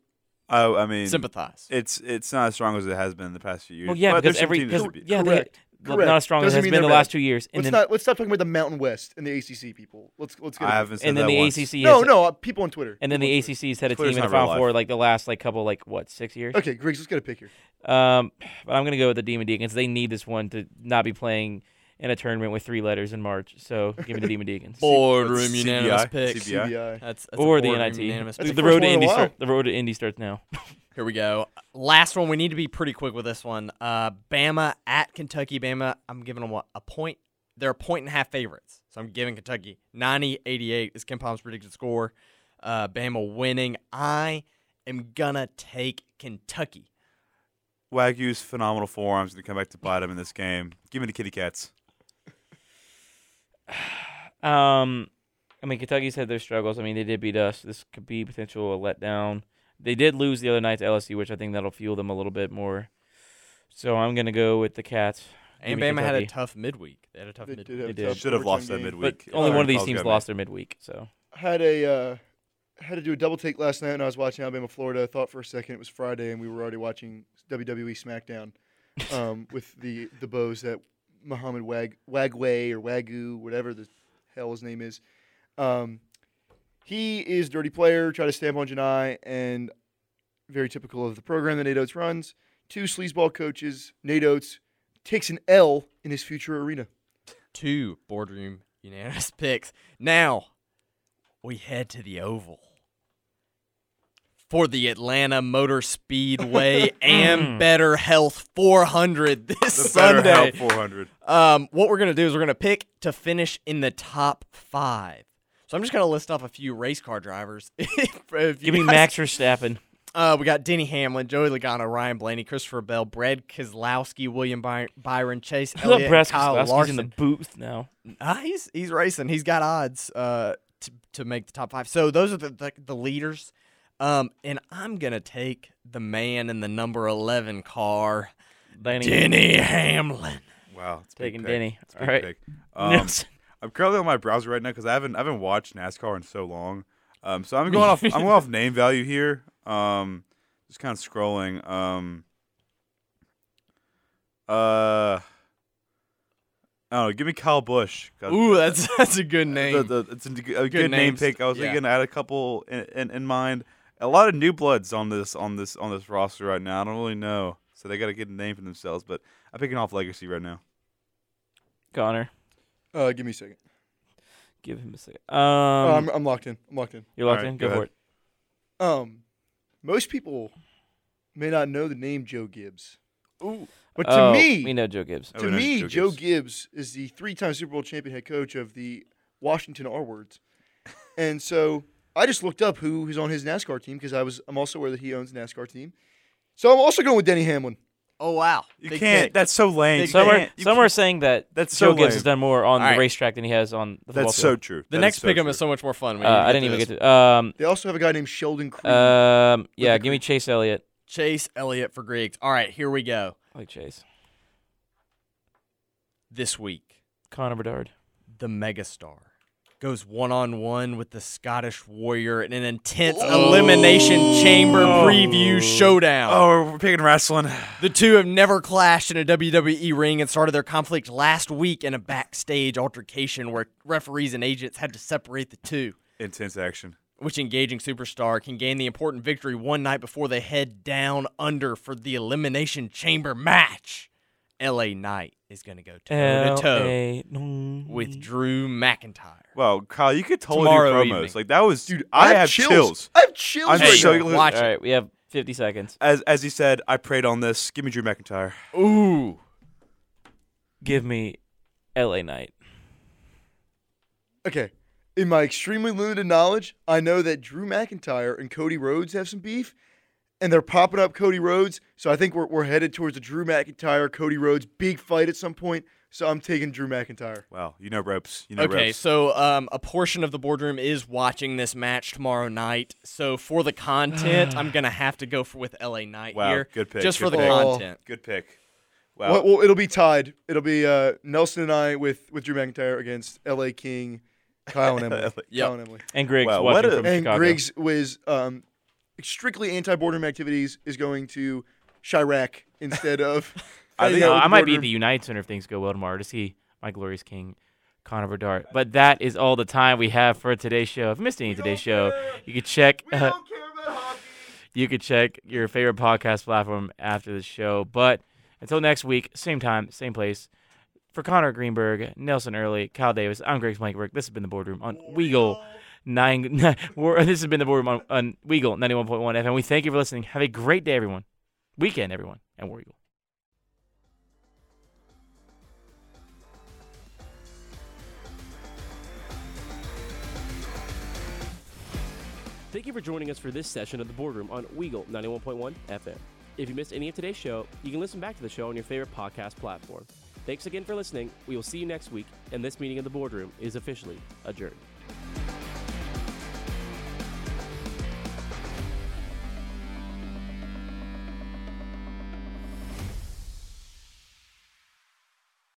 Oh, I mean, sympathize. it's it's not as strong as it has been in the past few years. Well, yeah, but because there's some every teams because yeah, Correct. well, Correct. not as strong as it has mean been the they're last two years. And let's then not let's stop talking about the Mountain West and the ACC people. Let's let's get. I it. haven't said and then that the once. ACC No, has, no, uh, people on Twitter. and then the on Twitter. ACC's had a Twitter's team in the Final Four like the last like couple like what six years. Okay, Griggs, let's get a pick here. Um, but I'm gonna go with the Demon Deacons. They need this one to not be playing in a tournament with three letters in March. So give me the Demon Deacons. boardroom What's unanimous CBI? pick. CBI? CBI. That's, that's a or the NIT. unanimous That's The, pick. the road to one in a Indy while. start, the road to Indy starts now. Here we go. Last one. We need to be pretty quick with this one. Uh, Bama at Kentucky. Bama. I'm giving them what a point. They're a point and a half favorites. So I'm giving Kentucky 90-88 is KenPom's predicted score. Uh, Bama winning. I am gonna take Kentucky. Wagyu's phenomenal forearms going to come back to bite him in this game. Give me the Kitty Cats. Um, I mean Kentucky's had their struggles. I mean they did beat us. This could be potential a letdown. They did lose the other night to LSU, which I think that'll fuel them a little bit more. So I'm gonna go with the Cats. Give And Bama had a tough midweek. They had a tough They midweek. did have They did. Should have lost that overtime game. midweek. But only one of these teams lost their midweek. So had a uh, had to do a double take last night when I was watching Alabama Florida. I thought for a second it was Friday and we were already watching WWE SmackDown um, with the the bows that Muhammad Wag Wagway or Wagyu, whatever the hell his name is. Um, he is dirty player, try to stamp on Janai, and very typical of the program that Nate Oats runs. Two sleazeball coaches. Nate Oats takes an L in his future arena. Two boardroom unanimous picks. Now we head to the Oval for the Atlanta Motor Speedway Ambetter Health 400 this The Sunday. Better Help 400. Um, what we're gonna do is we're gonna pick to finish in the top five. So I'm just gonna list off a few race car drivers. Give me guys- Max Verstappen. Uh, we got Denny Hamlin, Joey Logano, Ryan Blaney, Christopher Bell, Brad Keselowski, William By- Byron, Chase Elliott, Brad Kyle Larson. in the booth now. Ah, he's he's racing. He's got odds uh, to to make the top five. So those are the the, the leaders. Um, and I'm gonna take the man in the number eleven car, Danny. Denny Hamlin. Wow. It's Taking pick. Denny. It's a All big right. pick. Um, Nelson. I'm currently on my browser right now because I haven't I haven't watched NASCAR in so long. Um, so I'm going off I'm going off name value here. Um, just kind of scrolling. Um, uh, I don't know. Give me Kyle Busch. 'cause Ooh, that's that's a good name. the, the, it's a, g- a good, name pick. I was Yeah. thinking I had a couple in, in, in mind. A lot of new bloods on this on this on this roster right now. I don't really know, so they got to get a name for themselves. But I'm picking off Legacy right now. Connor. Uh, give me a second. Give him a second. Um, oh, I'm, I'm locked in. I'm locked in. you're locked All right, in. Go, go for ahead. it. Um, most people may not know the name Joe Gibbs. Ooh, But to Oh, me, we know Joe Gibbs. Oh, to know me, Joe Joe Gibbs. Gibbs is the three-time Super Bowl champion head coach of the Washington R words, and so I just looked up who is on his NASCAR team because I was I'm also aware that he owns a NASCAR team. So I'm also going with Denny Hamlin. oh wow, You Big can't. pick. That's so lame. Big Some are, can't- you some are saying that That's Joe so Gibbs lame. has done more on All the racetrack than he has on the football That's so field. true. the That next is so pick 'em true. is so much more fun. Uh, I didn't even get to. Um, They also have a guy named Sheldon Creed. um, yeah, give me Chase Elliott. Chase Elliott for Griggs. All right, here we go. I like Chase. This week, Connor Bedard. the megastar goes one on one with the Scottish Warrior in an intense Oh. elimination chamber preview showdown. Oh, we're picking wrestling. The two have never clashed in a WWE ring and started their conflict last week in a backstage altercation where referees and agents had to separate the two. Intense action. Which engaging superstar can gain the important victory one night before they head down under for the elimination chamber match. LA Knight is going to go toe to toe with Drew McIntyre. Well, Kyle, you could totally Tomorrow do promos. evening. Like that was, Dude, I, have, have chills. I have chills I'm right so- now. Watch All it. right, we have 50 seconds. As as he said, I prayed on this. Give me Drew McIntyre. Ooh. Give me L.A. Knight. Okay. In my extremely limited knowledge, I know that Drew McIntyre and Cody Rhodes have some beef, and they're popping up Cody Rhodes. So I think we're, we're headed towards the Drew McIntyre Cody Rhodes big fight at some point. So I'm taking Drew McIntyre. Wow, you know ropes. You know Okay, ropes. so um, a portion of the boardroom is watching this match tomorrow night. So for the content, I'm gonna have to go for with LA Knight Wow, here, good pick, just good for the pick. content. Good pick. Wow. Well, well, it'll be tied. It'll be uh, Nelson and I with, with Drew McIntyre against LA King, Kyle and Emily. Yep. Kyle and Emily. And Griggs Wow, what a- from And Chicago. Griggs was um, strictly anti-boardroom activities. Is going to Chirac instead of. I think- hanging No, I might be at the United Center if things go well tomorrow to see my glorious king, Connor Bedard. But that is all the time we have for today's show. If you missed any of today's show, you could check. We uh, don't care about you could check your favorite podcast platform after the show. But until next week, same time, same place. For Connor Greenberg, Nelson Early, Kyle Davis, I'm Greg Blankenberg. This has been the boardroom on Weagle nine. we're- this has been the boardroom on, on Weagle 91.1 FM. We thank you for listening. Have a great day, everyone. Weekend, everyone, and War Eagle. Thank you for joining us for this session of the Boardroom on Weagle 91.1 FM. If you missed any of today's show, you can listen back to the show on your favorite podcast platform. Thanks again for listening. We will see you next week, and this meeting of the Boardroom is officially adjourned.